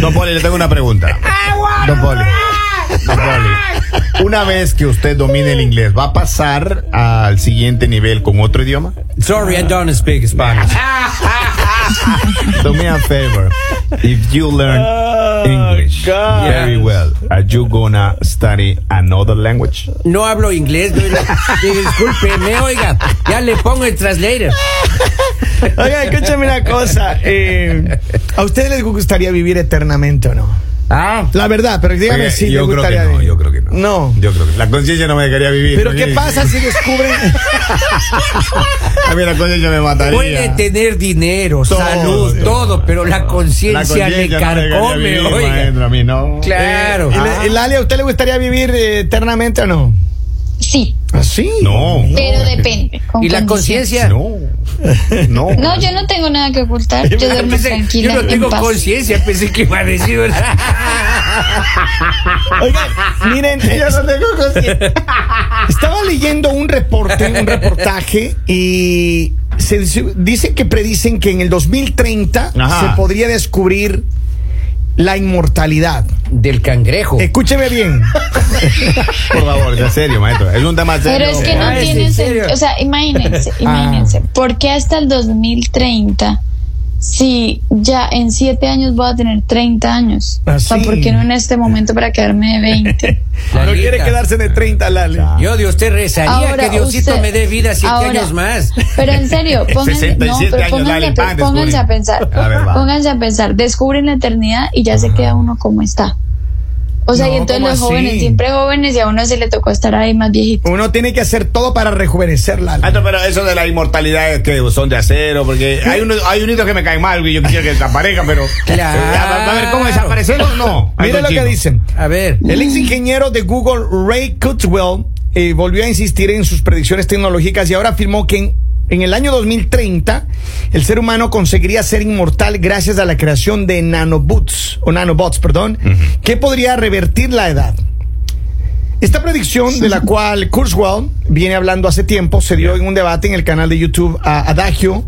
Don Poli, le tengo una pregunta. Don Poli. Don Poli. Una vez que usted domine el inglés, ¿va a pasar al siguiente nivel con otro idioma? Sorry, I don't speak Spanish. Do me a favor. If you learn English God. very well, are you gonna study another language? No hablo inglés. no- Discúlpeme, oiga. Ya le pongo el translator. Oiga, escúchame una cosa. eh, ¿A ustedes les gustaría vivir eternamente o no? Ah, La verdad, pero dígame Oye, si yo les creo que gustaría no, vivir. yo creo que no. No. Yo creo que la conciencia no me dejaría vivir. Pero ¿qué pasa si descubren? A mí la conciencia me mataría. puede tener dinero, Todo, salud, todo. todo, pero la La conciencia le no carcome, vivir, maestro, a mí no. Claro. Eh, Lali, ¿a usted le gustaría vivir eh, eternamente o no? Sí, ¿Así? No. pero depende. ¿Y la conciencia? No. No. No, yo no tengo nada que ocultar. Yo duermo Pensé- tranquila. yo no tengo conciencia, pensé que iba a decir. Oigan, miren, Yo no tengo conciencia. estaba leyendo un reporte, un reportaje y se dice, dice que predicen que en el 2030 Ajá. se podría descubrir la inmortalidad. Del cangrejo. Escúcheme bien. Por favor, en serio, maestro. Es un tema serio. Pero es que no Ah, ¿es tiene sentido. O sea, imagínense, Ah. imagínense. ¿Por qué hasta el 2030? Si ya en siete años voy a tener 30 años. Ah, O sea, sí. ¿por qué no en este momento para quedarme de 20? No quiere quedarse de 30, Lali. Yo de usted rezaría Ahora, que Diosito usted- me dé vida siete ahora, años más. Pero en serio, pónganse, no, 67 pero años, pónganse, dale, a, pónganse a pensar. A ver, va. pónganse a pensar. Descubren la eternidad y ya se queda uno como está. O sea, No, y entonces ¿cómo los así? jóvenes, siempre jóvenes, y a uno se le tocó estar ahí más viejito. Uno tiene que hacer todo para rejuvenecer, Lali. Maestro, pero eso de la inmortalidad es que son de acero, porque hay unos, hay unitos que me caen mal y yo quisiera que desaparezcan, pero. Claro. A, a ver, ¿cómo desaparecer o no? Mira lo que dicen. A ver. El ex ingeniero de Google, Ray Kurzweil, eh, volvió a insistir en sus predicciones tecnológicas y ahora afirmó que en, en el año 2030 el ser humano conseguiría ser inmortal gracias a la creación de nanobots, o nanobots, perdón, que podría revertir la edad. Esta predicción, de la cual Kurzweil viene hablando hace tiempo, se dio en un debate en el canal de YouTube a Adagio.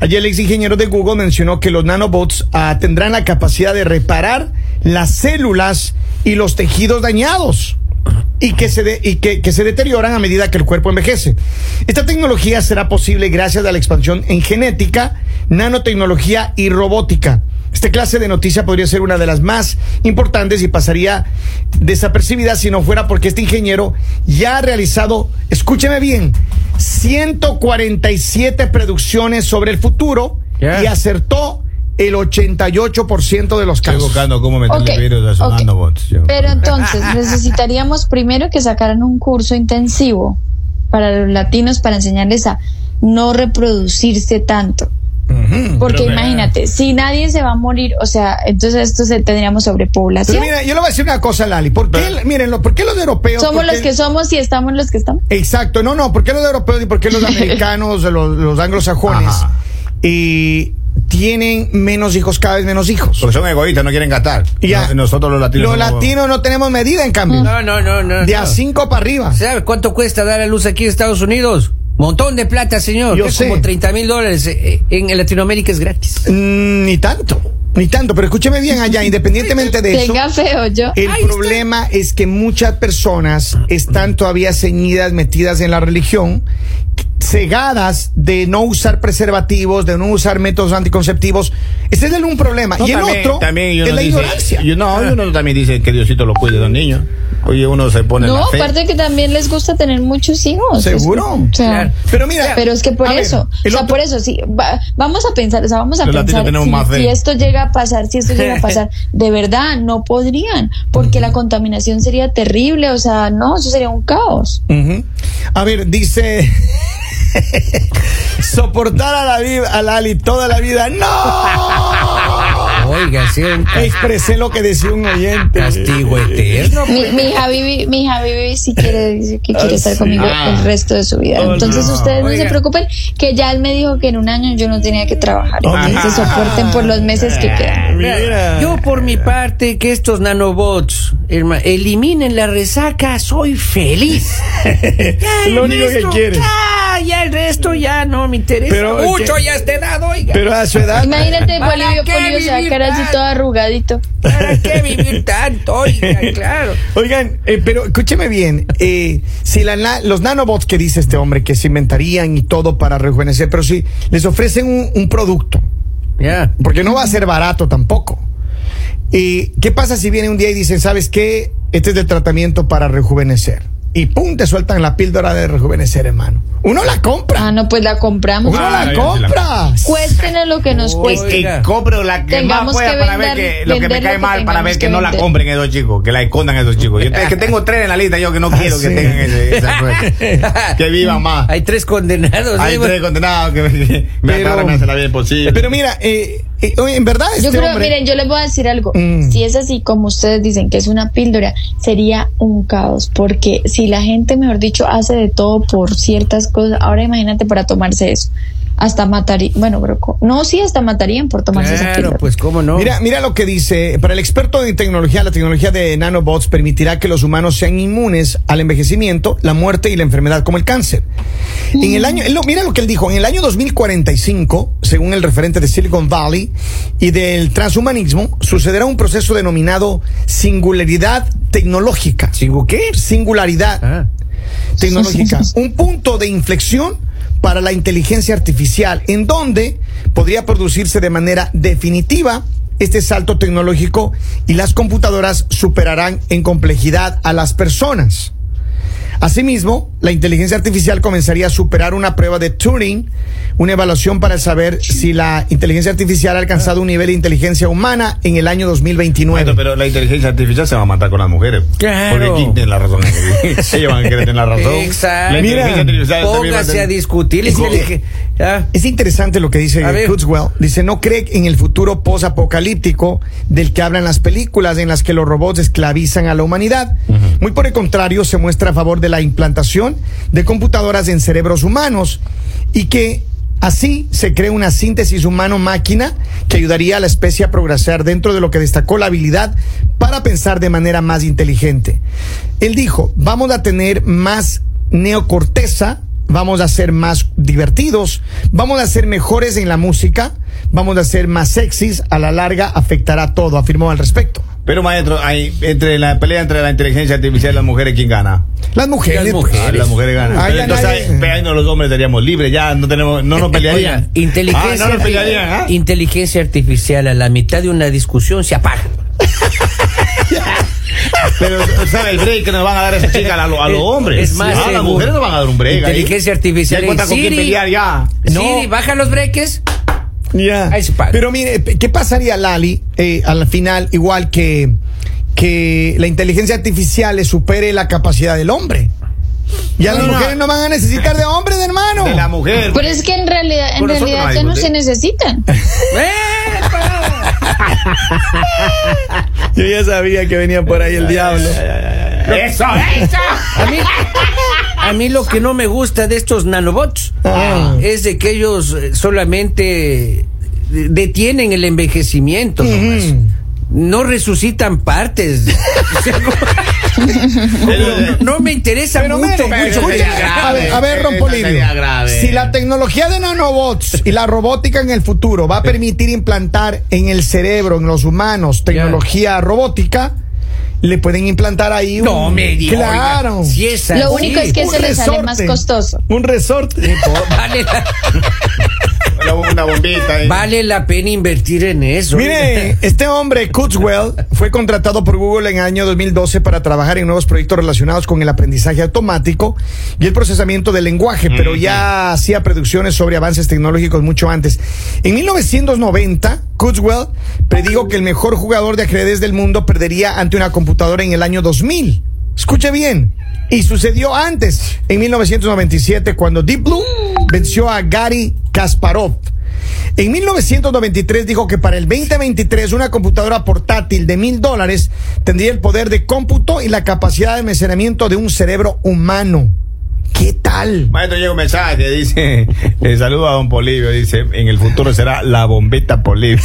Allí el ex ingeniero de Google mencionó que los nanobots ah, tendrán la capacidad de reparar las células y los tejidos dañados y que se de- y que, que se deterioran a medida que el cuerpo envejece. Esta tecnología será posible gracias a la expansión en genética, nanotecnología y robótica. Esta clase de noticia podría ser una de las más importantes y pasaría desapercibida si no fuera porque este ingeniero ya ha realizado, escúcheme bien, 147 producciones sobre el futuro y acertó el 88% de los Estoy casos. buscando cómo meterle virus a sus ok. nanobots. yo. Pero entonces necesitaríamos primero que sacaran un curso intensivo para los latinos para enseñarles a no reproducirse tanto. Porque Pero, imagínate, si nadie se va a morir, o sea, entonces esto se tendríamos Pero sobrepoblación. mira, yo le voy a decir una cosa, Lali. ¿Por qué, miren, lo- ¿por qué los europeos? Somos los que somos y estamos los que estamos. Exacto, no, no, ¿por qué los europeos y por qué los americanos, los, los anglosajones, Ajá. y tienen menos hijos, cada vez menos hijos? Porque son egoístas, no quieren gastar. Y ya. No- nosotros los latinos. Los somos- latinos no tenemos medida, en cambio. No, no, no, no. De no. a cinco para arriba. ¿Sabe cuánto cuesta dar a luz aquí en Estados Unidos? Montón de plata, señor. Yo es sé. como 30 mil dólares. Eh, En Latinoamérica es gratis. Mm, ni tanto, ni tanto. Pero escúcheme bien allá, independientemente de eso. Tenga feo yo. El Ahí está. problema es que muchas personas están todavía ceñidas, metidas en la religión, cegadas de no usar preservativos, de no usar métodos anticonceptivos. Ese es el un problema. No, y el también, otro también es uno la dice- ignorancia. yo- no, uno también dice que Diosito lo cuide de los niños. Oye, uno se pone No, la fe. aparte que también les gusta tener muchos hijos. ¿Seguro? O sea, Claro. Pero mira, Pero es que por ver, eso, o sea, otro- por eso, sí, va- vamos a pensar, o sea, vamos a Los pensar si, más fe. si esto llega a pasar, si esto llega a pasar, de verdad no podrían, porque la contaminación sería terrible, o sea, no, eso sería un caos. A ver, dice. soportar a la, a Lali toda la vida. ¡No! oiga, sí, Expresé lo que decía un oyente. castigo eterno. Mi, mi hija Vivi, mi hija Vivi sí quiere, que quiere Ah, estar sí. conmigo Ah. el resto de su vida. Oh, Entonces no. ustedes no se preocupen, que ya él me dijo que en un año yo no tenía que trabajar. Ah. Entonces soporten por los meses que quedan. Mira. Yo por mi parte que estos nanobots eliminen la resaca, soy feliz. Lo único que quiere. Ya, ya el resto ya no me interesa Pero, mucho ya a esta edad, oiga. Pero a su edad. Imagínate, ¿Para Bolivio, qué Bolivio se va a vivir quedar así todo arrugadito. ¿Para qué vivir tanto? Oiga, claro. Oigan, eh, pero escúcheme bien, eh, si la los nanobots que dice este hombre que se inventarían y todo para rejuvenecer, pero si les ofrecen un, un producto, Ya. porque no va a ser barato tampoco. ¿Y qué pasa si viene un día y dicen, ¿sabes qué? Este es el tratamiento para rejuvenecer. Y pum, te sueltan la píldora de rejuvenecer, hermano. Uno la compra. Ah, no, pues la compramos. Uno Ah, la compra. Cuéstenos lo que nos cueste. Que compre la que Tengamos más pueda que para ver vender- que lo que me cae que mal para ver que, que no la compren esos chicos, que la escondan esos chicos. Yo te- que tengo tres en la lista yo que no quiero Ah, que sí. tengan ese, esa suerte. Que vivan más. Hay tres condenados. Hay tres condenados que me, me Pero- agarran, me hacen la vida imposible. Pero mira, eh, en verdad este Yo creo, hombre... miren, yo les voy a decir algo. Mm. Si es así como ustedes dicen que es una píldora, sería un caos. Porque si la gente, mejor dicho, hace de todo por ciertas cosas, ahora imagínate para tomarse eso. Hasta mataría, bueno, pero no, sí, hasta matarían por tomarse esa Claro, píldora. pues cómo no. Mira, mira lo que dice. Para el experto en tecnología, la tecnología de nanobots permitirá que los humanos sean inmunes al envejecimiento, la muerte y la enfermedad como el cáncer. En el año, mira lo que él dijo, en el año 2045, según el referente de Silicon Valley y del transhumanismo, sucederá un proceso denominado singularidad tecnológica. ¿Singu qué? Singularidad Ah. tecnológica, un punto de inflexión para la inteligencia artificial, en donde podría producirse de manera definitiva este salto tecnológico y las computadoras superarán en complejidad a las personas. Asimismo, la inteligencia artificial comenzaría a superar una prueba de Turing, una evaluación para saber si la inteligencia artificial ha alcanzado un nivel de inteligencia humana en el año 2029. Bueno, pero la inteligencia artificial se va a matar con las mujeres. Claro. Porque ¿quién tiene la razón? Ellos van a querer tener la razón. Exacto. La inteligencia Mira, Póngase a discutir. Ah. Es interesante lo que dice. Kurzweil. Dice, no cree en el futuro posapocalíptico del que hablan las películas en las que los robots esclavizan a la humanidad. Muy por el contrario, se muestra a favor de la implantación de computadoras en cerebros humanos y que así se crea una síntesis humano-máquina que ayudaría a la especie a progresar dentro de lo que destacó la habilidad para pensar de manera más inteligente. Él dijo, vamos a tener más neocorteza, vamos a ser más divertidos, vamos a ser mejores en la música, vamos a ser más sexys, a la larga afectará todo, afirmó al respecto. Pero maestro, hay, entre la pelea entre la inteligencia artificial y las mujeres, ¿quién gana? Las mujeres. Las mujeres. Ah, las mujeres ganan. Ay, Pero entonces, nadie- no los hombres estaríamos libres, ya no tenemos, no nos pelearían. Oiga, inteligencia, Ah, no nos pelearían, ¿ah? inteligencia artificial a la mitad de una discusión se apaga. Pero, ¿sabe el break que nos van a dar esa chica a, lo- a los Es- hombres? es más Ah, las mujeres nos van a dar un break. ahí. Inteligencia artificial Ya encuentra en con quién pelear ya. Siri, baja los breques. Ya. Paga. Pero mire, ¿qué pasaría, Lali, eh, al final, igual que, que la inteligencia artificial le supere la capacidad del hombre? Ya No, las no. mujeres no van a necesitar de hombres, hermano. De la mujer. Pero es que en realidad, en realidad no ya no se necesitan. Yo ya sabía que venía por ahí el diablo. Eso, eso. A mí, a mí lo que no me gusta de estos nanobots Ah. es de que ellos eh, solamente detienen el envejecimiento. No resucitan partes. No, me interesa Pero mucho. mucho. a ver, a ver, grave. Si la tecnología de nanobots y la robótica en el futuro va a permitir implantar en el cerebro, en los humanos, tecnología robótica, le pueden implantar ahí un... No me diga. Claro. oiga, si es así, Lo único es que un se les sale más costoso. Un resorte. vale, la, Una bombita. ahí. vale la pena invertir en eso. Mire, este hombre, Kurzweil, fue contratado por Google en el año 2012 para trabajar en nuevos proyectos relacionados con el aprendizaje automático y el procesamiento del lenguaje, pero ya hacía producciones sobre avances tecnológicos mucho antes. En 1990, Kurzweil predijo que el mejor jugador de ajedrez del mundo perdería ante una computadora en el año 2000. Escuche bien. Y sucedió antes, en 1997, cuando Deep Blue venció a Gary Kasparov. En 1993 dijo que para el 2023 una computadora portátil de mil dólares tendría el poder de cómputo y la capacidad de almacenamiento de un cerebro humano. ¿Qué tal? Maestro, llega un mensaje, dice, eh, saludo a don Polivio, dice, en el futuro será la bombeta Polivio.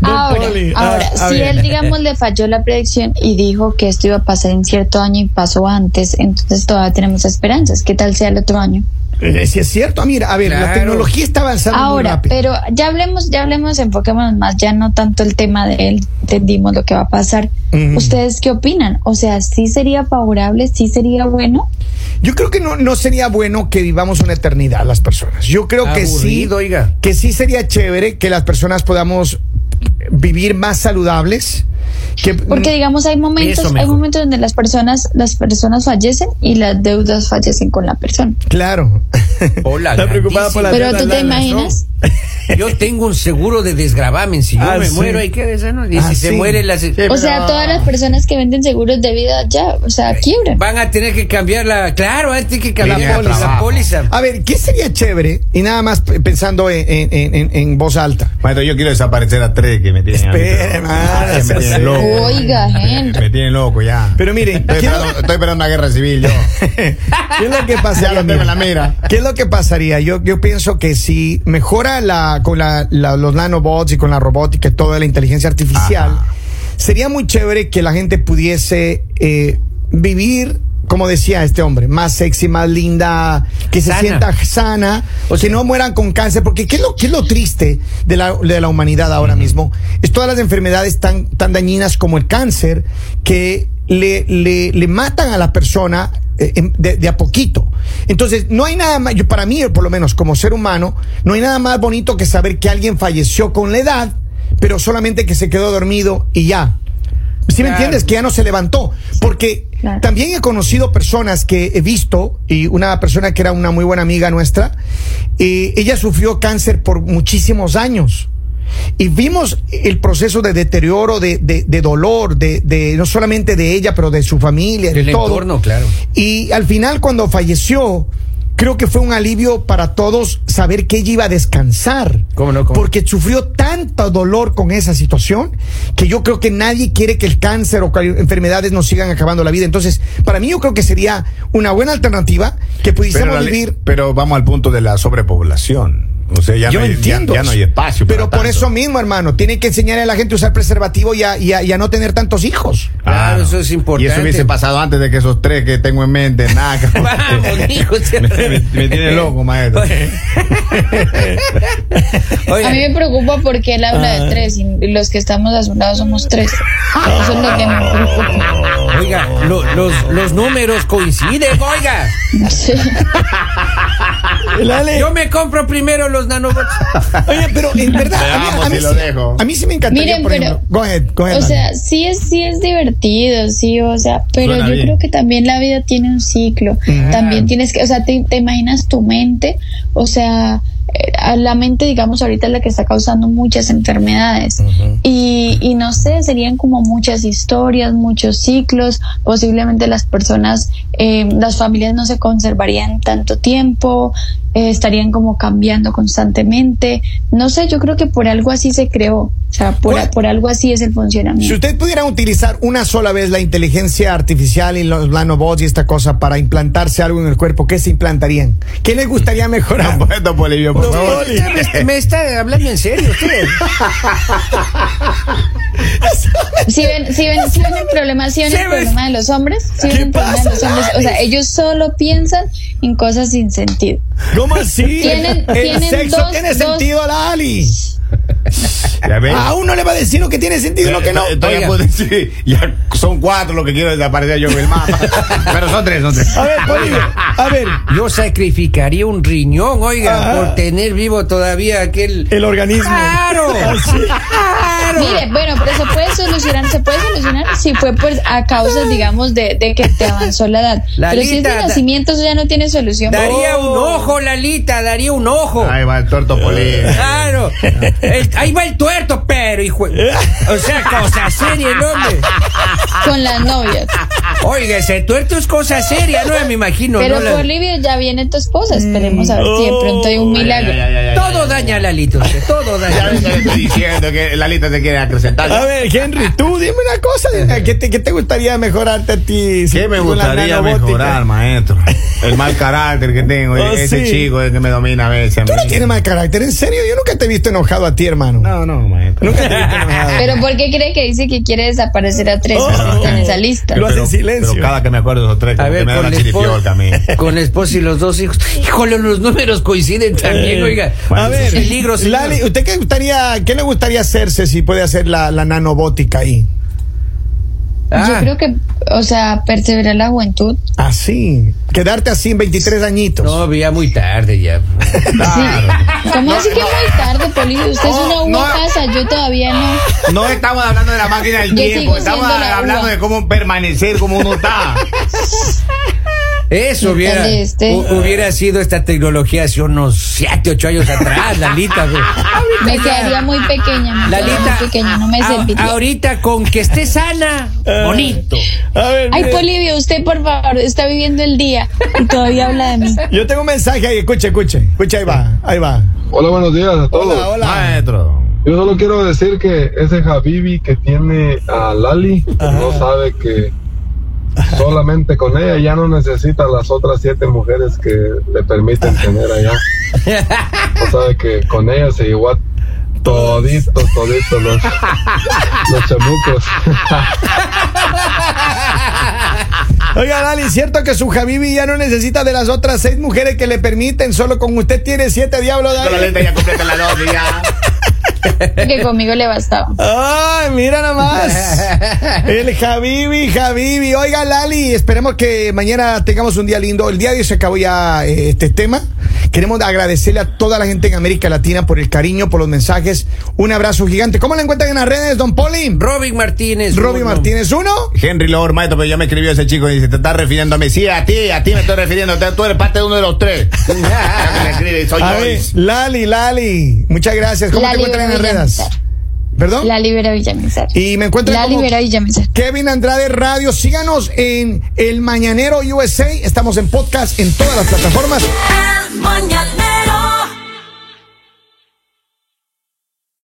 Ahora, Poli, ahora ah, a si él, digamos, le falló la predicción y dijo que esto iba a pasar en cierto año y pasó antes, entonces todavía tenemos esperanzas. ¿Qué tal sea el otro año? Eh, si es cierto, mira, a ver, la tecnología está avanzando muy Ahora, rápido. pero ya hablemos, ya hablemos, enfoquémonos más, ya no tanto el tema de él, entendimos lo que va a pasar. ¿Ustedes qué opinan? O sea, ¿sí sería favorable? ¿Sí sería bueno? Yo creo que no, no sería bueno que vivamos una eternidad las personas. Yo creo que sí, oiga. que sí sería chévere que las personas podamos vivir más saludables. Que, Porque digamos hay momentos, hay momentos donde las personas, las personas fallecen y las deudas fallecen con la persona. claro. Hola, Está preocupada por la Pero deuda, tú te imaginas, Yo tengo un seguro de desgravamen. Si yo Ah, me sí. muero, hay que. Y Ah, si se sí. muere, las, o sea, todas las personas que venden seguros de vida ya, o sea, quiebran. van a tener que cambiar la. Claro, antes que cambiar la póliza. La. A ver, ¿qué sería chévere? Y nada más pensando en, en- en- en voz alta. Maestro, yo quiero desaparecer a tres que me tienen. a tienen loco. Oiga, Henry. Me tienen loco ya. Pero miren, Estoy ¿qué es lo- esperando, estoy esperando una guerra civil yo. ¿Qué es lo que Ya pasaría? lo tengo en la mira. ¿Qué es lo que pasaría? Yo, yo pienso que si mejora la, con la, la- los nanobots y con la robótica y toda la inteligencia artificial, Ajá. sería muy chévere que la gente pudiese eh, vivir, como decía este hombre, más sexy, más linda, que se sienta sana, o que no mueran con cáncer, porque ¿qué es lo, qué es lo triste de la, de la humanidad ahora mismo? Es todas las enfermedades tan, tan dañinas como el cáncer que le, le, le matan a la persona eh, de, de a poquito. Entonces, no hay nada más, yo, para mí, por lo menos como ser humano, no hay nada más bonito que saber que alguien falleció con la edad, pero solamente que se quedó dormido y ya. ¿Sí me entiendes? Que ya no se levantó. Porque Claro. también he conocido personas que he visto, y una persona que era una muy buena amiga nuestra, eh, ella sufrió cáncer por muchísimos años. Y vimos el proceso de deterioro, de, de- de dolor, de, de- no solamente de ella, pero de su familia, Del de todo. entorno, claro. Y al final, cuando falleció, creo que fue un alivio para todos saber que ella iba a descansar. ¿Cómo no? ¿Cómo? Porque sufrió tanto dolor con esa situación que yo creo que nadie quiere que el cáncer o enfermedades nos sigan acabando la vida. Entonces, para mí yo creo que sería una buena alternativa que pudiésemos Pero, la- vivir. pero vamos al punto de la sobrepoblación. O sea, ya, yo no, hay, entiendo. ya no hay espacio. Pero para por tanto. eso mismo, hermano, tiene que enseñarle a la gente a usar preservativo y a, y a- y a no tener tantos hijos. Claro, eso es importante. Y eso hubiese pasado antes de que esos tres que tengo en mente, nada. Vamos, hijo, me, me- me tiene loco, maestro. A mí me preocupa porque él habla Ah. de tres y los que estamos a su lado somos tres. Eso es lo que me preocupa. oiga lo- los, los números coinciden, oiga. Sí. Yo me compro primero los nanobots. Oye, pero en verdad, a mí, Veamos a mí si lo sí, dejo. a mí sí me encantaría, Miren, por pero- ejemplo. Go ahead, go ahead, O sea, sí es, sí es divertido, sí, o sea, pero Suena yo bien. creo que también la vida tiene un ciclo. También tienes que, o sea, te, te imaginas tu mente, o sea, la mente, digamos, ahorita es la que está causando muchas enfermedades. y, y no sé, serían como muchas historias, muchos ciclos, posiblemente las personas, eh, las familias no se conservarían tanto tiempo, eh, estarían como cambiando constantemente. No sé, yo creo que por algo así se creó, o sea, por, ¿Cuál- por algo así es el funcionamiento. Si usted pudiera utilizar una sola vez la inteligencia artificial y los nanobots y esta cosa para implantarse algo en el cuerpo, ¿qué se implantarían? ¿Qué le gustaría mejorar? Usted me, me está hablando en serio, usted. Si ven, si ven, si ven el problema, si ven el problema de los hombres, si ven ¿Qué el problema de pasa, los hombres, o sea, ellos solo piensan en cosas sin sentido. ¿Cómo así? Tienen- el tienen sexo dos- tiene dos- sentido, Lali. Ya ves. A uno le va a decir lo que tiene sentido y lo que no. Estoy a Oiga. punto de decir, ya son cuatro los que quiero desaparecer yo en el mapa. Pero son tres, son tres. A ver, Polivio, a ver, Yo sacrificaría un riñón, oiga, Ajá. por tener vivo todavía aquel. el organismo. ¡Claro! ¡Claro! Mire, bueno, pero se puede solucionar, se puede solucionar si fue pues a causa, digamos, de, de que te avanzó la edad. pero si es de nacimiento, eso ya no tiene solución. Daría Oh. un ojo, Lalita, daría un ojo. Ahí va el tuerto Polivio. Claro. El- ahí va el tuerto, pero hijo. O sea, cosa seria el hombre. Con las novias. Oiga, ese tuerto es cosa seria, ¿no? Me imagino. Pero ¿no? La- Bolivia ya viene tu esposa. Esperemos a ver si de pronto hay un milagro. Todo daña a Lalito, usted, todo Ya daña. ves que le estoy diciendo que la lista te quiere acrecentar. A ver, Henry, tú dime una cosa. dime, ¿Qué te, qué te gustaría mejorarte a ti? ¿Qué me gustaría mejorar, maestro? El mal carácter que tengo. Oh, ese sí. chico es el que me domina a veces. a Tú no tienes mal carácter, en serio. Yo nunca te he visto enojado a ti, hermano. No, no, maestro. Nunca te he visto enojado. Pero ¿por qué cree que dice que quiere desaparecer a tres Oh. en esa lista? Lo hace en silencio. Pero cada que me acuerdo de esos tres, A como ver, que me da con la chiripiolca a mí. con la esposa y los dos hijos. Híjole, los números coinciden también, Eh, oiga. a ver, peligro. Lali, ¿usted qué, gustaría, qué le gustaría hacerse si puede hacer la, la nanobótica ahí? Ah, Yo creo que, o sea, perseverar la juventud. Así. Quedarte así en 23 añitos. No, ya muy tarde ya. ¿Cómo así que muy tarde, Polivio? Usted es una uva no. casa, yo todavía no. No estamos hablando de la máquina del Yo tiempo, sigo estamos hablando uva. de cómo permanecer como uno está. Eso hubiera, este. hu- hubiera sido esta tecnología hace unos 7, 8 años atrás, Lalita. Me quedaría muy pequeña, me Lalita, muy pequeña, no me a- ahorita con que esté sana, bonito. A ver, Ay, Polivio, usted por favor está viviendo el día y todavía habla de mí. yo tengo un mensaje ahí, escuche, escuche. Escucha, ahí va, ahí va. Hola, buenos días a todos. Hola, hola. Maestro. Yo solo quiero decir que ese Habibi que tiene a Lali no sabe que solamente con ella ya no necesita las otras siete mujeres que le permiten tener allá. No sabe que con ella se llevó a toditos, toditos los, los chamucos. Oiga, Lali, ¿cierto que su Javibi ya no necesita de las otras seis mujeres que le permiten? Solo con usted tiene siete diablos, Lali. lenta ya completa la dosis ya. Que conmigo le bastaba. Ay, mira nomás. El Javibi, Javibi. Oiga, Lali, esperemos que mañana tengamos un día lindo. El día de hoy se acabó ya eh, este tema. Queremos agradecerle a toda la gente en América Latina por el cariño, por los mensajes. Un abrazo gigante. ¿Cómo la encuentran en las redes, don Poli? Robin Martínez. Robbie uno. Martínez, uno. Henry Lord, maestro, pero ya me escribió ese chico y dice, te estás refiriendo a mí. Sí, a ti, a ti me estoy refiriendo. Tú eres parte de uno de los tres. Me escribe, soy A yo. ver, Lali, Lali. Muchas gracias. ¿Cómo Lali te encuentran en las redes? ¿Perdón? La Libera Villamizar. Y me encuentran La como Libera Villamizar. Kevin Andrade Radio. Síganos en El Mañanero USA. Estamos en podcast en todas las plataformas mañanero.